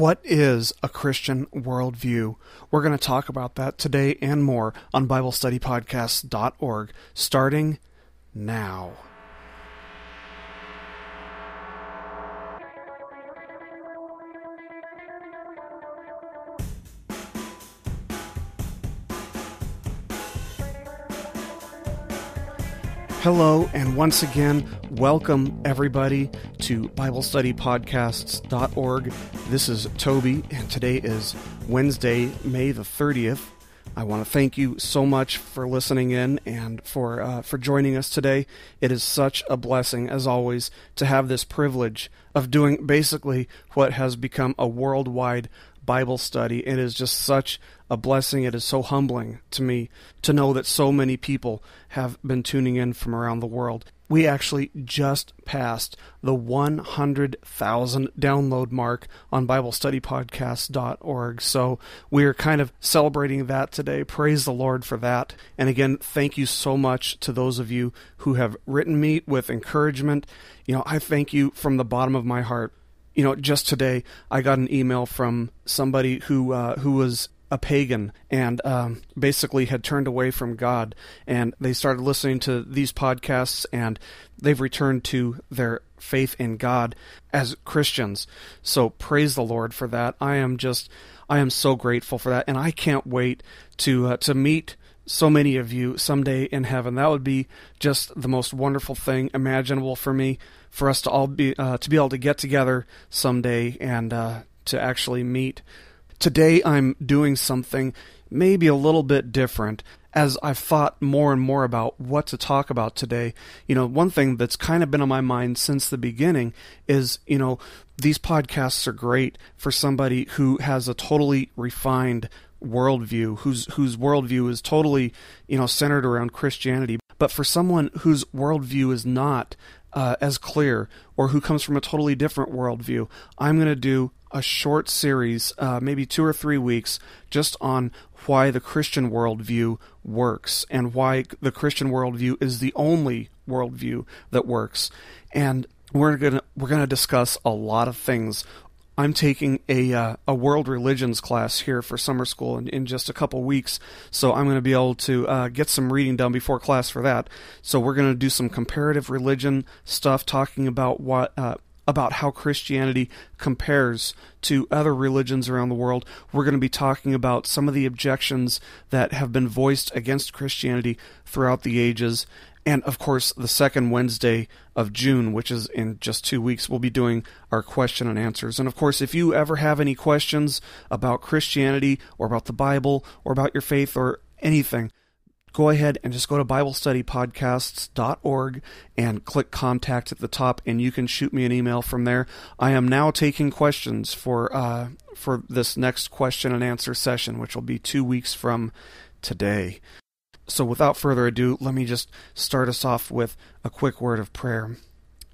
What is a Christian worldview? We're going to talk about that today and more on BibleStudyPodcasts.org, starting now. Hello, and once again, welcome everybody to BibleStudyPodcasts.org. This is Toby, and today is Wednesday, May the 30th. I want to thank you so much for listening in and for uh, for joining us today. It is such a blessing, as always, to have this privilege of doing basically what has become a worldwide Bible study. It is just such a blessing. It is so humbling to me to know that so many people have been tuning in from around the world. We actually just passed the 100,000 download mark on BibleStudyPodcast.org. So we're kind of celebrating that today. Praise the Lord for that. And again, thank you so much to those of you who have written me with encouragement. You know, I thank you from the bottom of my heart you know, just today I got an email from somebody who uh, who was a pagan and um, basically had turned away from God, and they started listening to these podcasts, and they've returned to their faith in God as Christians. So praise the Lord for that. I am just I am so grateful for that, and I can't wait to uh, to meet so many of you someday in heaven. That would be just the most wonderful thing imaginable for me, for us to all be uh, to be able to get together someday and uh, to actually meet. Today, I'm doing something maybe a little bit different. As I've thought more and more about what to talk about today, you know, one thing that's kind of been on my mind since the beginning is, you know, these podcasts are great for somebody who has a totally refined worldview, whose whose worldview is totally, you know, centered around Christianity. But for someone whose worldview is not uh, as clear, or who comes from a totally different worldview, I'm going to do a short series, uh, maybe two or three weeks, just on why the Christian worldview works and why the Christian worldview is the only worldview that works. And we're gonna we're gonna discuss a lot of things I'm taking a uh, a world religions class here for summer school in, in just a couple weeks, so I'm going to be able to uh, get some reading done before class for that. So we're going to do some comparative religion stuff, talking about what. About how Christianity compares to other religions around the world. We're going to be talking about some of the objections that have been voiced against Christianity throughout the ages and of course, the second Wednesday of June, which is in just two weeks, we'll be doing our question and answers. And of course, if you ever have any questions about Christianity or about the Bible or about your faith or anything, go ahead and just go to BibleStudyPodcasts.org and click contact at the top, and you can shoot me an email from there. I am now taking questions for uh, for this next question and answer session, which will be two weeks from today. So, without further ado, let me just start us off with a quick word of prayer.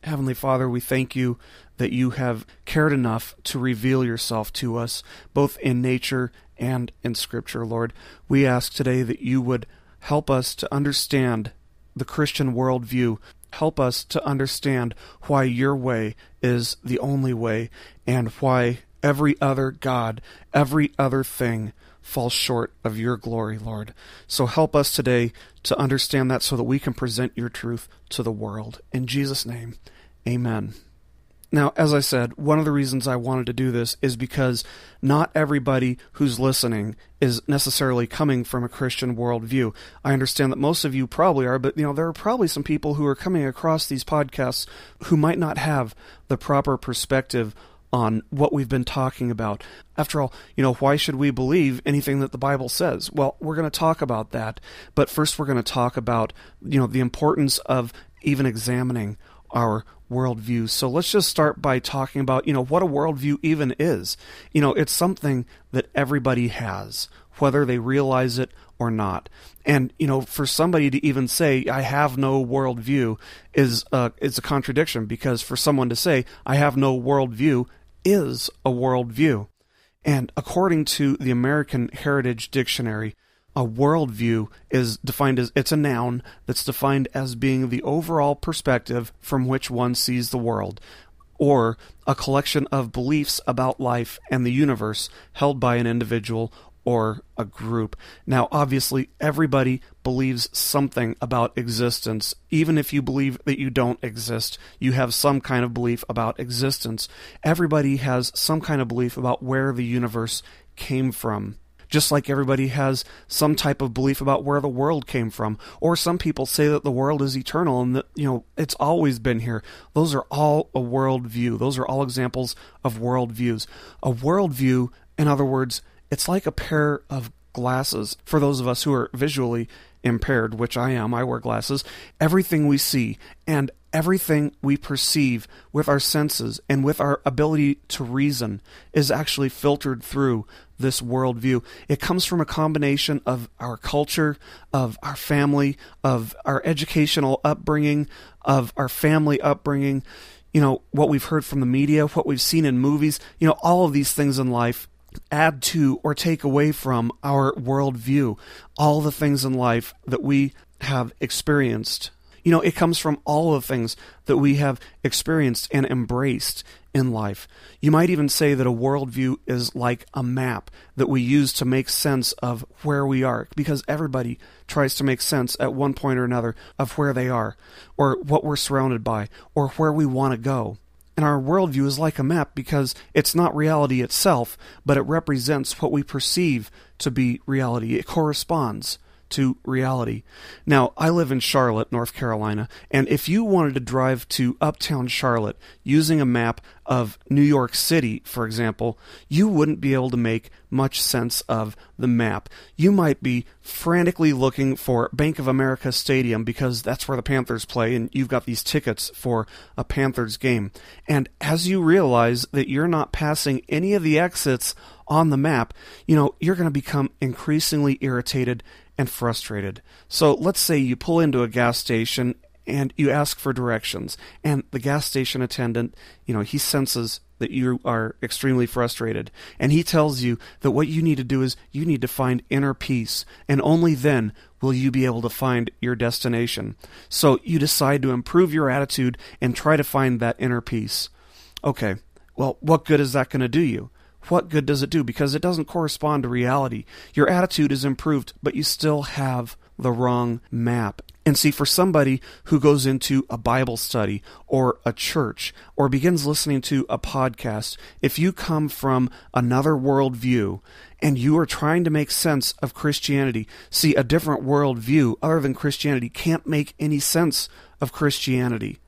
Heavenly Father, we thank you that you have cared enough to reveal yourself to us, both in nature and in Scripture, Lord. We ask today that you would help us to understand the Christian worldview. Help us to understand why your way is the only way and why every other God, every other thing falls short of your glory, Lord. So help us today to understand that so that we can present your truth to the world. In Jesus' name, amen. Now, as I said, one of the reasons I wanted to do this is because not everybody who's listening is necessarily coming from a Christian worldview. I understand that most of you probably are, but you know, there are probably some people who are coming across these podcasts who might not have the proper perspective on what we've been talking about. After all, you know, why should we believe anything that the Bible says? Well, we're going to talk about that, but first we're going to talk about, you know, the importance of even examining our worldview. So let's just start by talking about, you know, what a worldview even is. You know, it's something that everybody has, whether they realize it or not. And you know, for somebody to even say I have no worldview is a, is a contradiction because for someone to say I have no worldview is a worldview. And according to the American Heritage Dictionary, a worldview is defined as it's a noun that's defined as being the overall perspective from which one sees the world. or a collection of beliefs about life and the universe held by an individual or a group. Now, obviously, everybody believes something about existence. Even if you believe that you don't exist, you have some kind of belief about existence. Everybody has some kind of belief about where the universe came from. Just like everybody has some type of belief about where the world came from. Or some people say that the world is eternal and that, you know, it's always been here. Those are all a worldview. Those are all examples of worldviews. A worldview, in other words, it's like a pair of glasses for those of us who are visually impaired, which I am. I wear glasses. Everything we see and everything we perceive with our senses and with our ability to reason is actually filtered through this worldview. It comes from a combination of our culture, of our family, of our educational upbringing, of our family upbringing, you know, what we've heard from the media, what we've seen in movies, you know, all of these things in life add to or take away from our worldview, all the things in life that we have experienced. You know, it comes from all the things that we have experienced and embraced in life. You might even say that a worldview is like a map that we use to make sense of where we are, because everybody tries to make sense at one point or another of where they are, or what we're surrounded by, or where we want to go. And our worldview is like a map because it's not reality itself, but it represents what we perceive to be reality. It corresponds to reality. Now, I live in Charlotte, North Carolina, and if you wanted to drive to uptown Charlotte using a map of New York City, for example, you wouldn't be able to make much sense of the map. You might be frantically looking for Bank of America Stadium because that's where the Panthers play, and you've got these tickets for a Panthers game. And as you realize that you're not passing any of the exits on the map, you know, you're going to become increasingly irritated and frustrated. So let's say you pull into a gas station and you ask for directions and the gas station attendant, you know, he senses that you are extremely frustrated and he tells you that what you need to do is you need to find inner peace and only then will you be able to find your destination. So you decide to improve your attitude and try to find that inner peace. Okay. Well, what good is that going to do you? What good does it do? Because it doesn't correspond to reality. Your attitude is improved, but you still have the wrong map. And see, for somebody who goes into a Bible study or a church or begins listening to a podcast, if you come from another worldview and you are trying to make sense of Christianity, see, a different worldview other than Christianity can't make any sense of Christianity.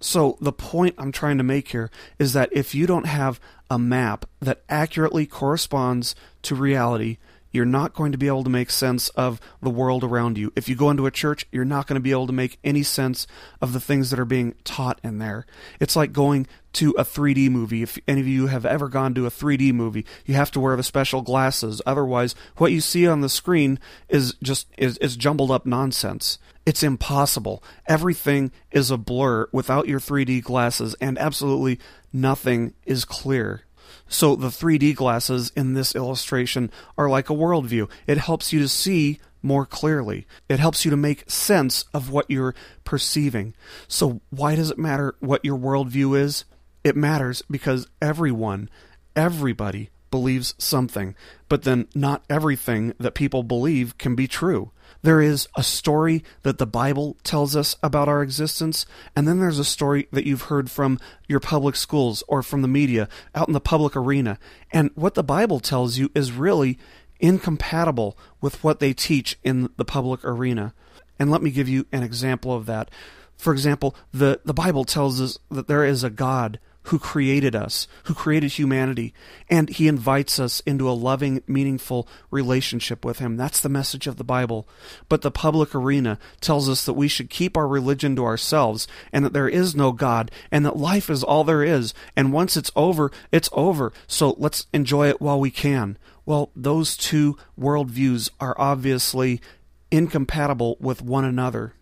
So, the point I'm trying to make here is that if you don't have a map that accurately corresponds to reality, you're not going to be able to make sense of the world around you. If you go into a church, you're not going to be able to make any sense of the things that are being taught in there. It's like going to a 3D movie. If any of you have ever gone to a 3D movie, you have to wear the special glasses. Otherwise, what you see on the screen is just is, is jumbled up nonsense. It's impossible. Everything is a blur without your 3D glasses, and absolutely nothing is clear. So the 3D glasses in this illustration are like a worldview. It helps you to see more clearly. It helps you to make sense of what you're perceiving. So why does it matter what your worldview is? It matters because everyone, everybody believes something, but then not everything that people believe can be true. There is a story that the Bible tells us about our existence, and then there's a story that you've heard from your public schools or from the media out in the public arena. And what the Bible tells you is really incompatible with what they teach in the public arena. And let me give you an example of that. For example, the, the Bible tells us that there is a God who created us, who created humanity, and he invites us into a loving, meaningful relationship with him. That's the message of the Bible. But the public arena tells us that we should keep our religion to ourselves, and that there is no God, and that life is all there is, and once it's over, it's over. So let's enjoy it while we can. Well, those two worldviews are obviously incompatible with one another.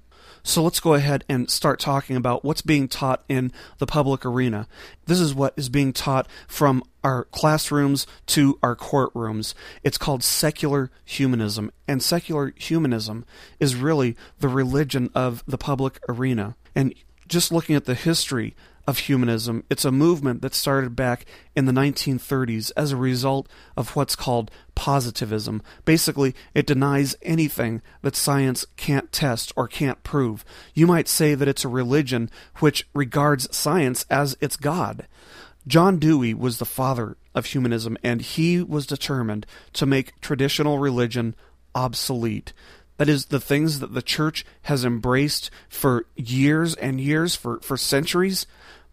So let's go ahead and start talking about what's being taught in the public arena. This is what is being taught from our classrooms to our courtrooms. It's called secular humanism, and secular humanism is really the religion of the public arena. And just looking at the history of humanism. It's a movement that started back in the 1930s as a result of what's called positivism. Basically, it denies anything that science can't test or can't prove. You might say that it's a religion which regards science as its God. John Dewey was the father of humanism, and he was determined to make traditional religion obsolete. That is, the things that the church has embraced for years and years, for, for centuries,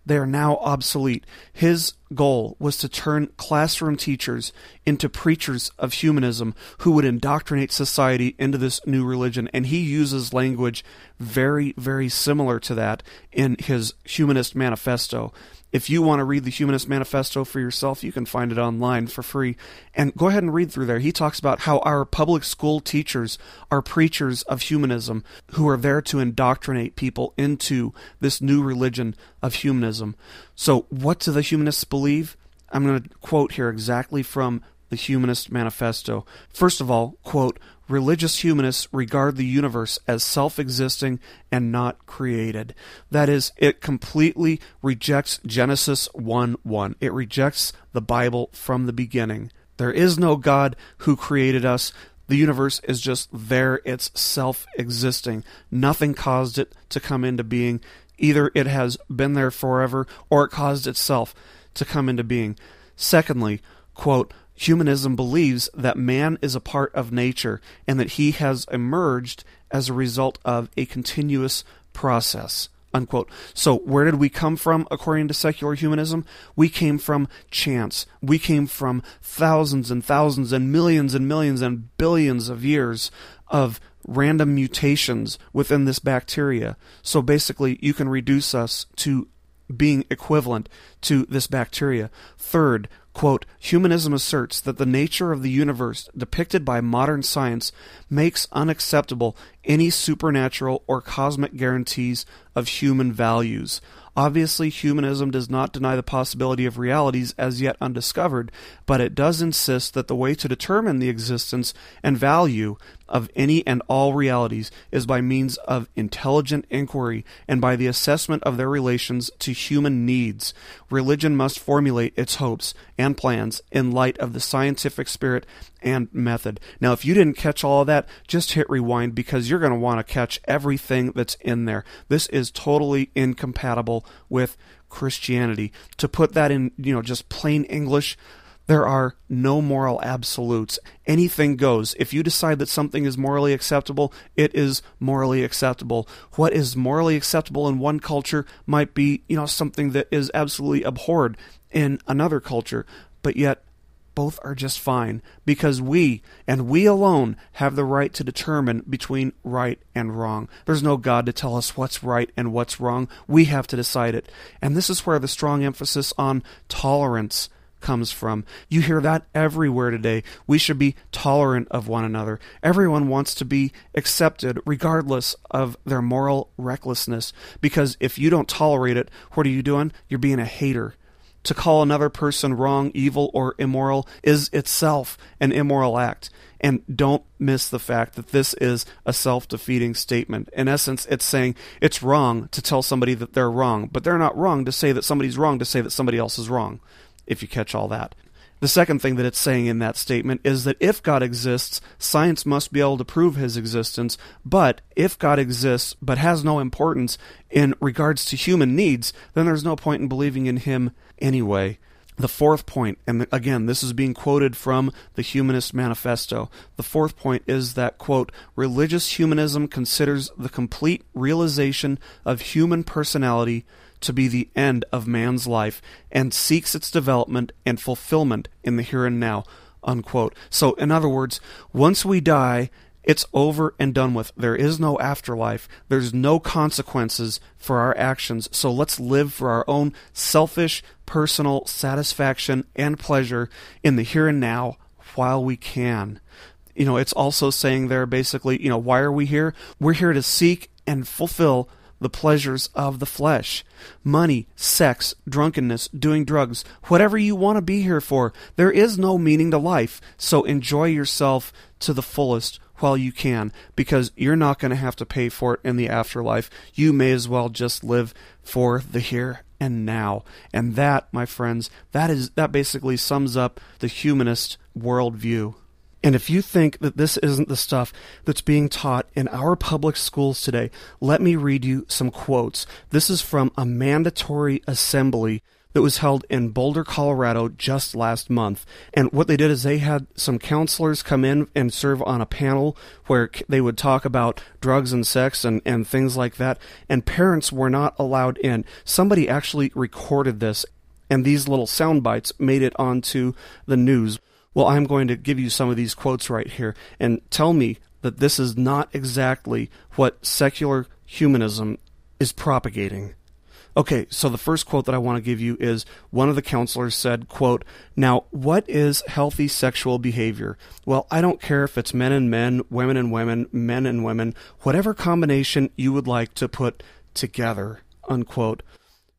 they are now obsolete. His goal was to turn classroom teachers into preachers of humanism who would indoctrinate society into this new religion. And he uses language very, very similar to that in his Humanist Manifesto. If you want to read the Humanist Manifesto for yourself, you can find it online for free. And go ahead and read through there. He talks about how our public school teachers are preachers of humanism who are there to indoctrinate people into this new religion of humanism. So, what do the humanists believe? I'm going to quote here exactly from the Humanist Manifesto. First of all, quote, religious humanists regard the universe as self existing and not created. That is, it completely rejects Genesis 1 1. It rejects the Bible from the beginning. There is no God who created us. The universe is just there, it's self existing. Nothing caused it to come into being. Either it has been there forever or it caused itself to come into being. Secondly, quote, Humanism believes that man is a part of nature and that he has emerged as a result of a continuous process. Unquote. So, where did we come from according to secular humanism? We came from chance. We came from thousands and thousands and millions and millions and billions of years of random mutations within this bacteria. So, basically, you can reduce us to being equivalent to this bacteria. Third, Quote, Humanism asserts that the nature of the universe depicted by modern science makes unacceptable any supernatural or cosmic guarantees of human values. Obviously, humanism does not deny the possibility of realities as yet undiscovered, but it does insist that the way to determine the existence and value of any and all realities is by means of intelligent inquiry and by the assessment of their relations to human needs. Religion must formulate its hopes and plans in light of the scientific spirit and method. Now, if you didn't catch all of that, just hit rewind because you're going to want to catch everything that's in there. This is totally incompatible with Christianity. To put that in, you know, just plain English, there are no moral absolutes. Anything goes. If you decide that something is morally acceptable, it is morally acceptable. What is morally acceptable in one culture might be, you know, something that is absolutely abhorred in another culture. But yet, both are just fine because we and we alone have the right to determine between right and wrong. There's no God to tell us what's right and what's wrong. We have to decide it. And this is where the strong emphasis on tolerance comes from. You hear that everywhere today. We should be tolerant of one another. Everyone wants to be accepted regardless of their moral recklessness because if you don't tolerate it, what are you doing? You're being a hater. To call another person wrong, evil, or immoral is itself an immoral act. And don't miss the fact that this is a self defeating statement. In essence, it's saying it's wrong to tell somebody that they're wrong, but they're not wrong to say that somebody's wrong to say that somebody else is wrong, if you catch all that. The second thing that it's saying in that statement is that if God exists, science must be able to prove his existence, but if God exists but has no importance in regards to human needs, then there's no point in believing in him anyway. The fourth point, and again, this is being quoted from the Humanist Manifesto. The fourth point is that, quote, religious humanism considers the complete realization of human personality to be the end of man's life and seeks its development and fulfillment in the here and now. Unquote. So, in other words, once we die, it's over and done with. There is no afterlife. There's no consequences for our actions. So let's live for our own selfish, personal satisfaction and pleasure in the here and now while we can. You know, it's also saying there basically, you know, why are we here? We're here to seek and fulfill the pleasures of the flesh. Money, sex, drunkenness, doing drugs, whatever you want to be here for. There is no meaning to life, so enjoy yourself to the fullest while you can because you're not going to have to pay for it in the afterlife. You may as well just live for the here and now. And that, my friends, that is that basically sums up the humanist worldview. And if you think that this isn't the stuff that's being taught in our public schools today, let me read you some quotes. This is from a mandatory assembly that was held in Boulder, Colorado just last month. And what they did is they had some counselors come in and serve on a panel where they would talk about drugs and sex and, and things like that. And parents were not allowed in. Somebody actually recorded this, and these little sound bites made it onto the news. Well, I'm going to give you some of these quotes right here and tell me that this is not exactly what secular humanism is propagating. Okay, so the first quote that I want to give you is one of the counselors said, quote, Now, what is healthy sexual behavior? Well, I don't care if it's men and men, women and women, men and women, whatever combination you would like to put together, unquote.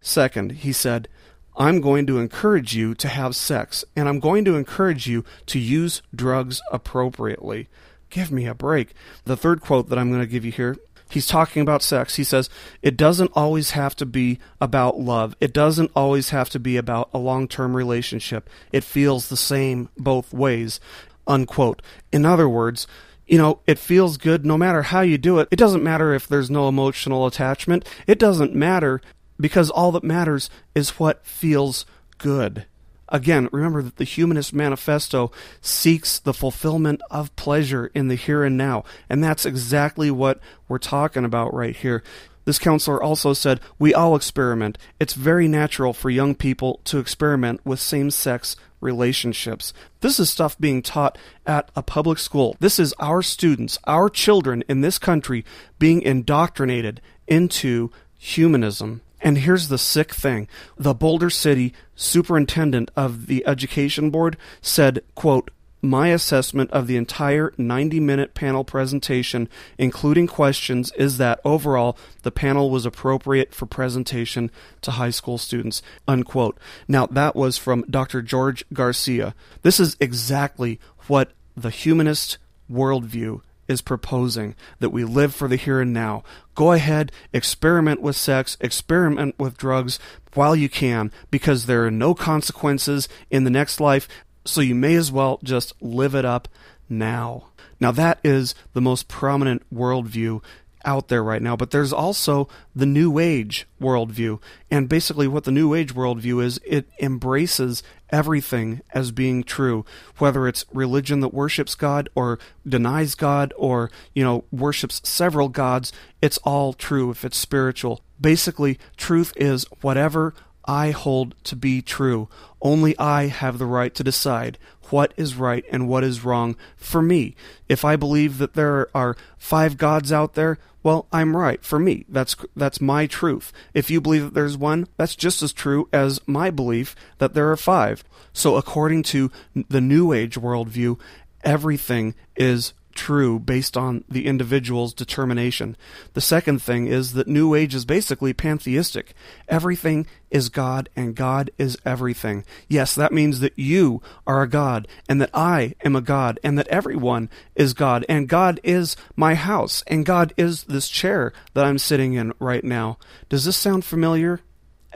Second, he said, I'm going to encourage you to have sex, and I'm going to encourage you to use drugs appropriately. Give me a break. The third quote that I'm going to give you here he's talking about sex. He says, it doesn't always have to be about love. It doesn't always have to be about a long term relationship. It feels the same both ways. Unquote. In other words, you know, it feels good no matter how you do it. It doesn't matter if there's no emotional attachment. It doesn't matter because all that matters is what feels good. Again, remember that the Humanist Manifesto seeks the fulfillment of pleasure in the here and now, and that's exactly what we're talking about right here. This counselor also said, We all experiment. It's very natural for young people to experiment with same sex relationships. This is stuff being taught at a public school. This is our students, our children in this country being indoctrinated into humanism. And here's the sick thing. The Boulder City superintendent of the education board said, quote, my assessment of the entire 90 minute panel presentation, including questions, is that overall the panel was appropriate for presentation to high school students. Unquote. Now, that was from Dr. George Garcia. This is exactly what the humanist worldview is proposing that we live for the here and now. Go ahead, experiment with sex, experiment with drugs while you can, because there are no consequences in the next life, so you may as well just live it up now. Now, that is the most prominent worldview out there right now, but there's also the New Age worldview. And basically, what the New Age worldview is, it embraces everything as being true, whether it's religion that worships God or denies God or, you know, worships several gods, it's all true if it's spiritual. Basically, truth is whatever I hold to be true. Only I have the right to decide what is right and what is wrong for me. If I believe that there are five gods out there, well, I'm right for me. That's that's my truth. If you believe that there's one, that's just as true as my belief that there are five. So according to the New Age worldview, everything is true based on the individual's determination. The second thing is that New Age is basically pantheistic. Everything is God and God is everything. Yes, that means that you are a God and that I am a God and that everyone is God and God is my house and God is this chair that I'm sitting in right now. Does this sound familiar?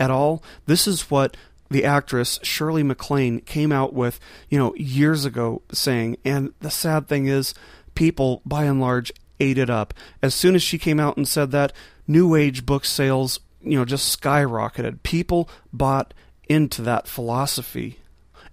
At all? This is what the actress Shirley MacLaine came out with, you know, years ago saying, and the sad thing is, people, by and large, ate it up. As soon as she came out and said that, New Age book sales, you know, just skyrocketed. People bought into that philosophy.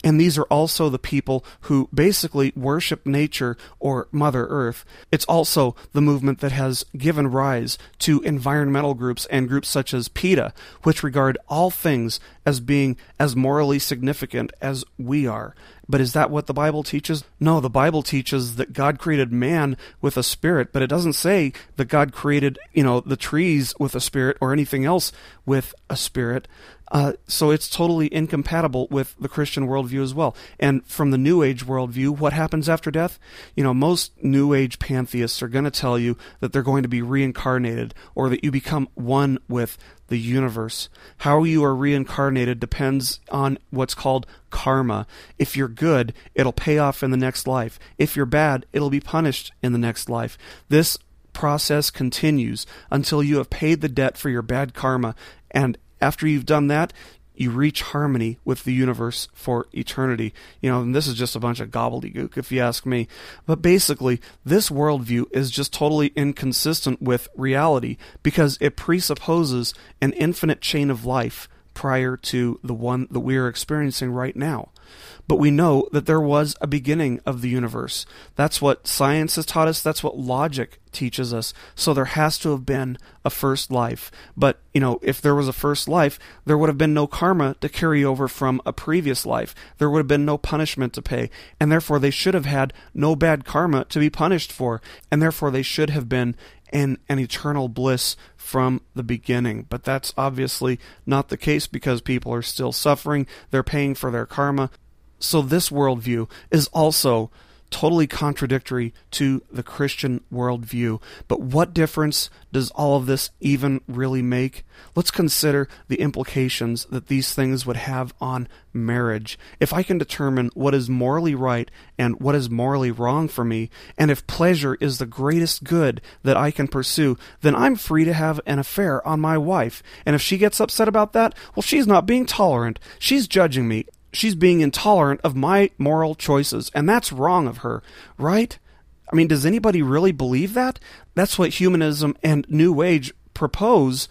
And these are also the people who basically worship nature or Mother Earth. It's also the movement that has given rise to environmental groups and groups such as PETA, which regard all things as being as morally significant as we are. But is that what the Bible teaches? No, the Bible teaches that God created man with a spirit, but it doesn't say that God created, you know, the trees with a spirit or anything else with a spirit. Uh, so it's totally incompatible with the Christian worldview as well. And from the New Age worldview, what happens after death? You know, most New Age pantheists are going to tell you that they're going to be reincarnated or that you become one with the universe. How you are reincarnated depends on what's called karma. If you're good, it'll pay off in the next life. If you're bad, it'll be punished in the next life. This process continues until you have paid the debt for your bad karma and after you've done that, you reach harmony with the universe for eternity. You know, and this is just a bunch of gobbledygook, if you ask me. But basically, this worldview is just totally inconsistent with reality because it presupposes an infinite chain of life prior to the one that we are experiencing right now. But we know that there was a beginning of the universe. That's what science has taught us. That's what logic teaches us. So there has to have been a first life. But, you know, if there was a first life, there would have been no karma to carry over from a previous life. There would have been no punishment to pay. And therefore, they should have had no bad karma to be punished for. And therefore, they should have been in an eternal bliss from the beginning. But that's obviously not the case because people are still suffering. They're paying for their karma. So, this worldview is also totally contradictory to the Christian worldview. But what difference does all of this even really make? Let's consider the implications that these things would have on marriage. If I can determine what is morally right and what is morally wrong for me, and if pleasure is the greatest good that I can pursue, then I'm free to have an affair on my wife. And if she gets upset about that, well, she's not being tolerant. She's judging me she's being intolerant of my moral choices, and that's wrong of her, right? I mean, does anybody really believe that? That's what humanism and New Age propose,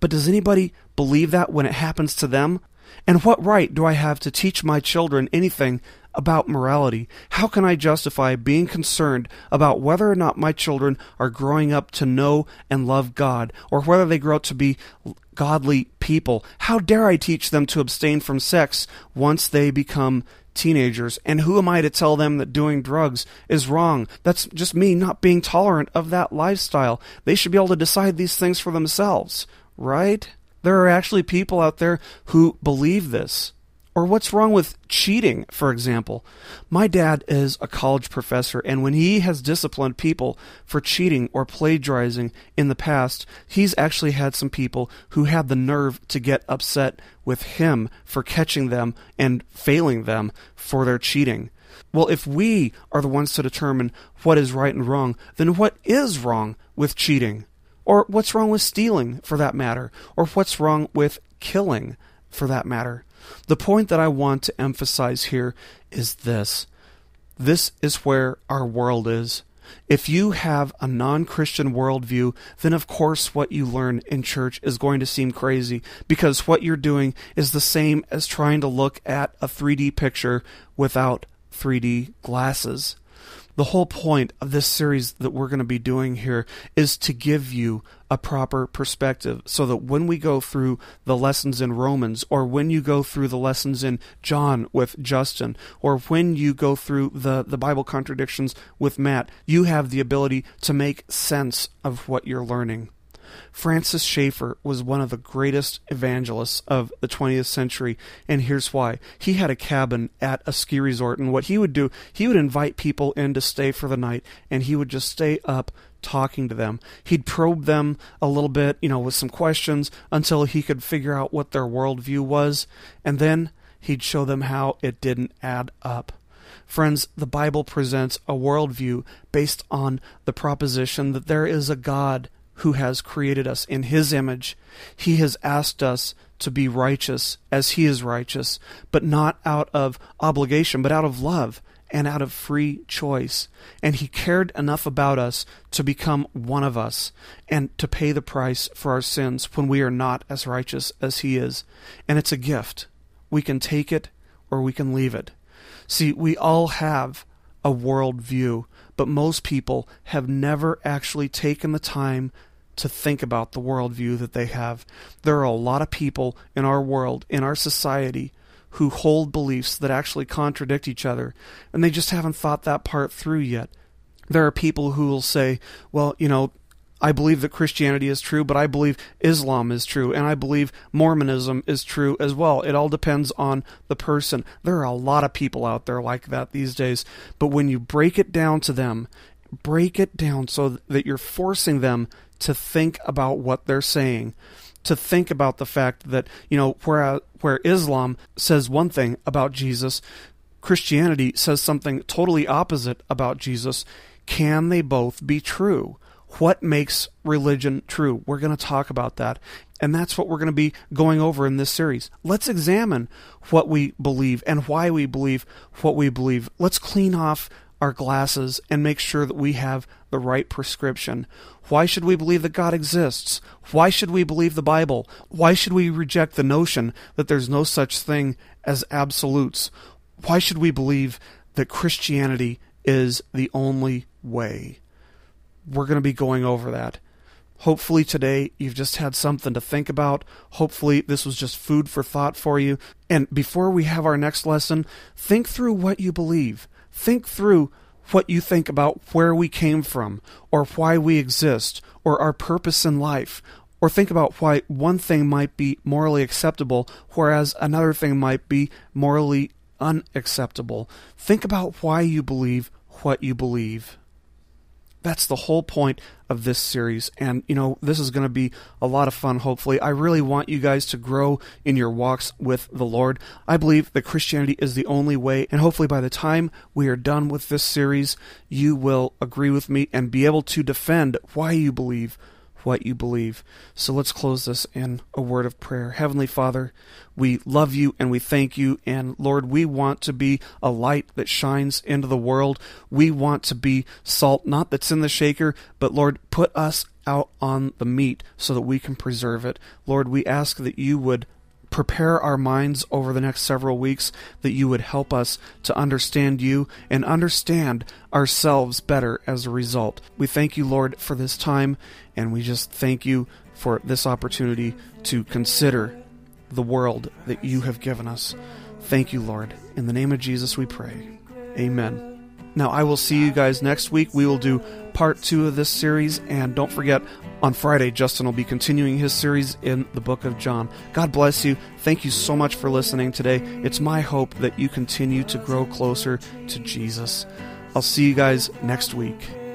but does anybody believe that when it happens to them? And what right do I have to teach my children anything about morality? How can I justify being concerned about whether or not my children are growing up to know and love God, or whether they grow up to be godly people? How dare I teach them to abstain from sex once they become teenagers? And who am I to tell them that doing drugs is wrong? That's just me not being tolerant of that lifestyle. They should be able to decide these things for themselves, right? There are actually people out there who believe this. Or what's wrong with cheating, for example? My dad is a college professor, and when he has disciplined people for cheating or plagiarizing in the past, he's actually had some people who had the nerve to get upset with him for catching them and failing them for their cheating. Well, if we are the ones to determine what is right and wrong, then what is wrong with cheating? Or what's wrong with stealing, for that matter? Or what's wrong with killing, for that matter? The point that I want to emphasize here is this this is where our world is. If you have a non Christian worldview, then of course what you learn in church is going to seem crazy because what you're doing is the same as trying to look at a 3D picture without 3D glasses. The whole point of this series that we're going to be doing here is to give you a proper perspective so that when we go through the lessons in Romans, or when you go through the lessons in John with Justin, or when you go through the, the Bible contradictions with Matt, you have the ability to make sense of what you're learning. Francis Schaeffer was one of the greatest evangelists of the 20th century, and here's why. He had a cabin at a ski resort, and what he would do, he would invite people in to stay for the night, and he would just stay up talking to them. He'd probe them a little bit, you know, with some questions until he could figure out what their worldview was, and then he'd show them how it didn't add up. Friends, the Bible presents a worldview based on the proposition that there is a God who has created us in his image. He has asked us to be righteous as he is righteous, but not out of obligation, but out of love and out of free choice. And he cared enough about us to become one of us and to pay the price for our sins when we are not as righteous as he is. And it's a gift. We can take it or we can leave it. See, we all have a world view but most people have never actually taken the time to think about the worldview that they have. There are a lot of people in our world, in our society, who hold beliefs that actually contradict each other, and they just haven't thought that part through yet. There are people who will say, well, you know, I believe that Christianity is true, but I believe Islam is true, and I believe Mormonism is true as well. It all depends on the person. There are a lot of people out there like that these days, but when you break it down to them, break it down so that you're forcing them to think about what they're saying, to think about the fact that, you know, where, where Islam says one thing about Jesus, Christianity says something totally opposite about Jesus. Can they both be true? What makes religion true? We're going to talk about that. And that's what we're going to be going over in this series. Let's examine what we believe and why we believe what we believe. Let's clean off our glasses and make sure that we have the right prescription. Why should we believe that God exists? Why should we believe the Bible? Why should we reject the notion that there's no such thing as absolutes? Why should we believe that Christianity is the only way? We're going to be going over that. Hopefully, today you've just had something to think about. Hopefully, this was just food for thought for you. And before we have our next lesson, think through what you believe. Think through what you think about where we came from, or why we exist, or our purpose in life. Or think about why one thing might be morally acceptable, whereas another thing might be morally unacceptable. Think about why you believe what you believe. That's the whole point of this series. And, you know, this is going to be a lot of fun, hopefully. I really want you guys to grow in your walks with the Lord. I believe that Christianity is the only way. And hopefully, by the time we are done with this series, you will agree with me and be able to defend why you believe what you believe. So let's close this in a word of prayer. Heavenly Father, we love you and we thank you. And Lord, we want to be a light that shines into the world. We want to be salt, not that's in the shaker, but Lord, put us out on the meat so that we can preserve it. Lord, we ask that you would prepare our minds over the next several weeks that you would help us to understand you and understand ourselves better as a result. We thank you, Lord, for this time, and we just thank you for this opportunity to consider the world that you have given us. Thank you, Lord. In the name of Jesus we pray. Amen. Now, I will see you guys next week. We will do part two of this series, and don't forget, on Friday, Justin will be continuing his series in the book of John. God bless you. Thank you so much for listening today. It's my hope that you continue to grow closer to Jesus. I'll see you guys next week.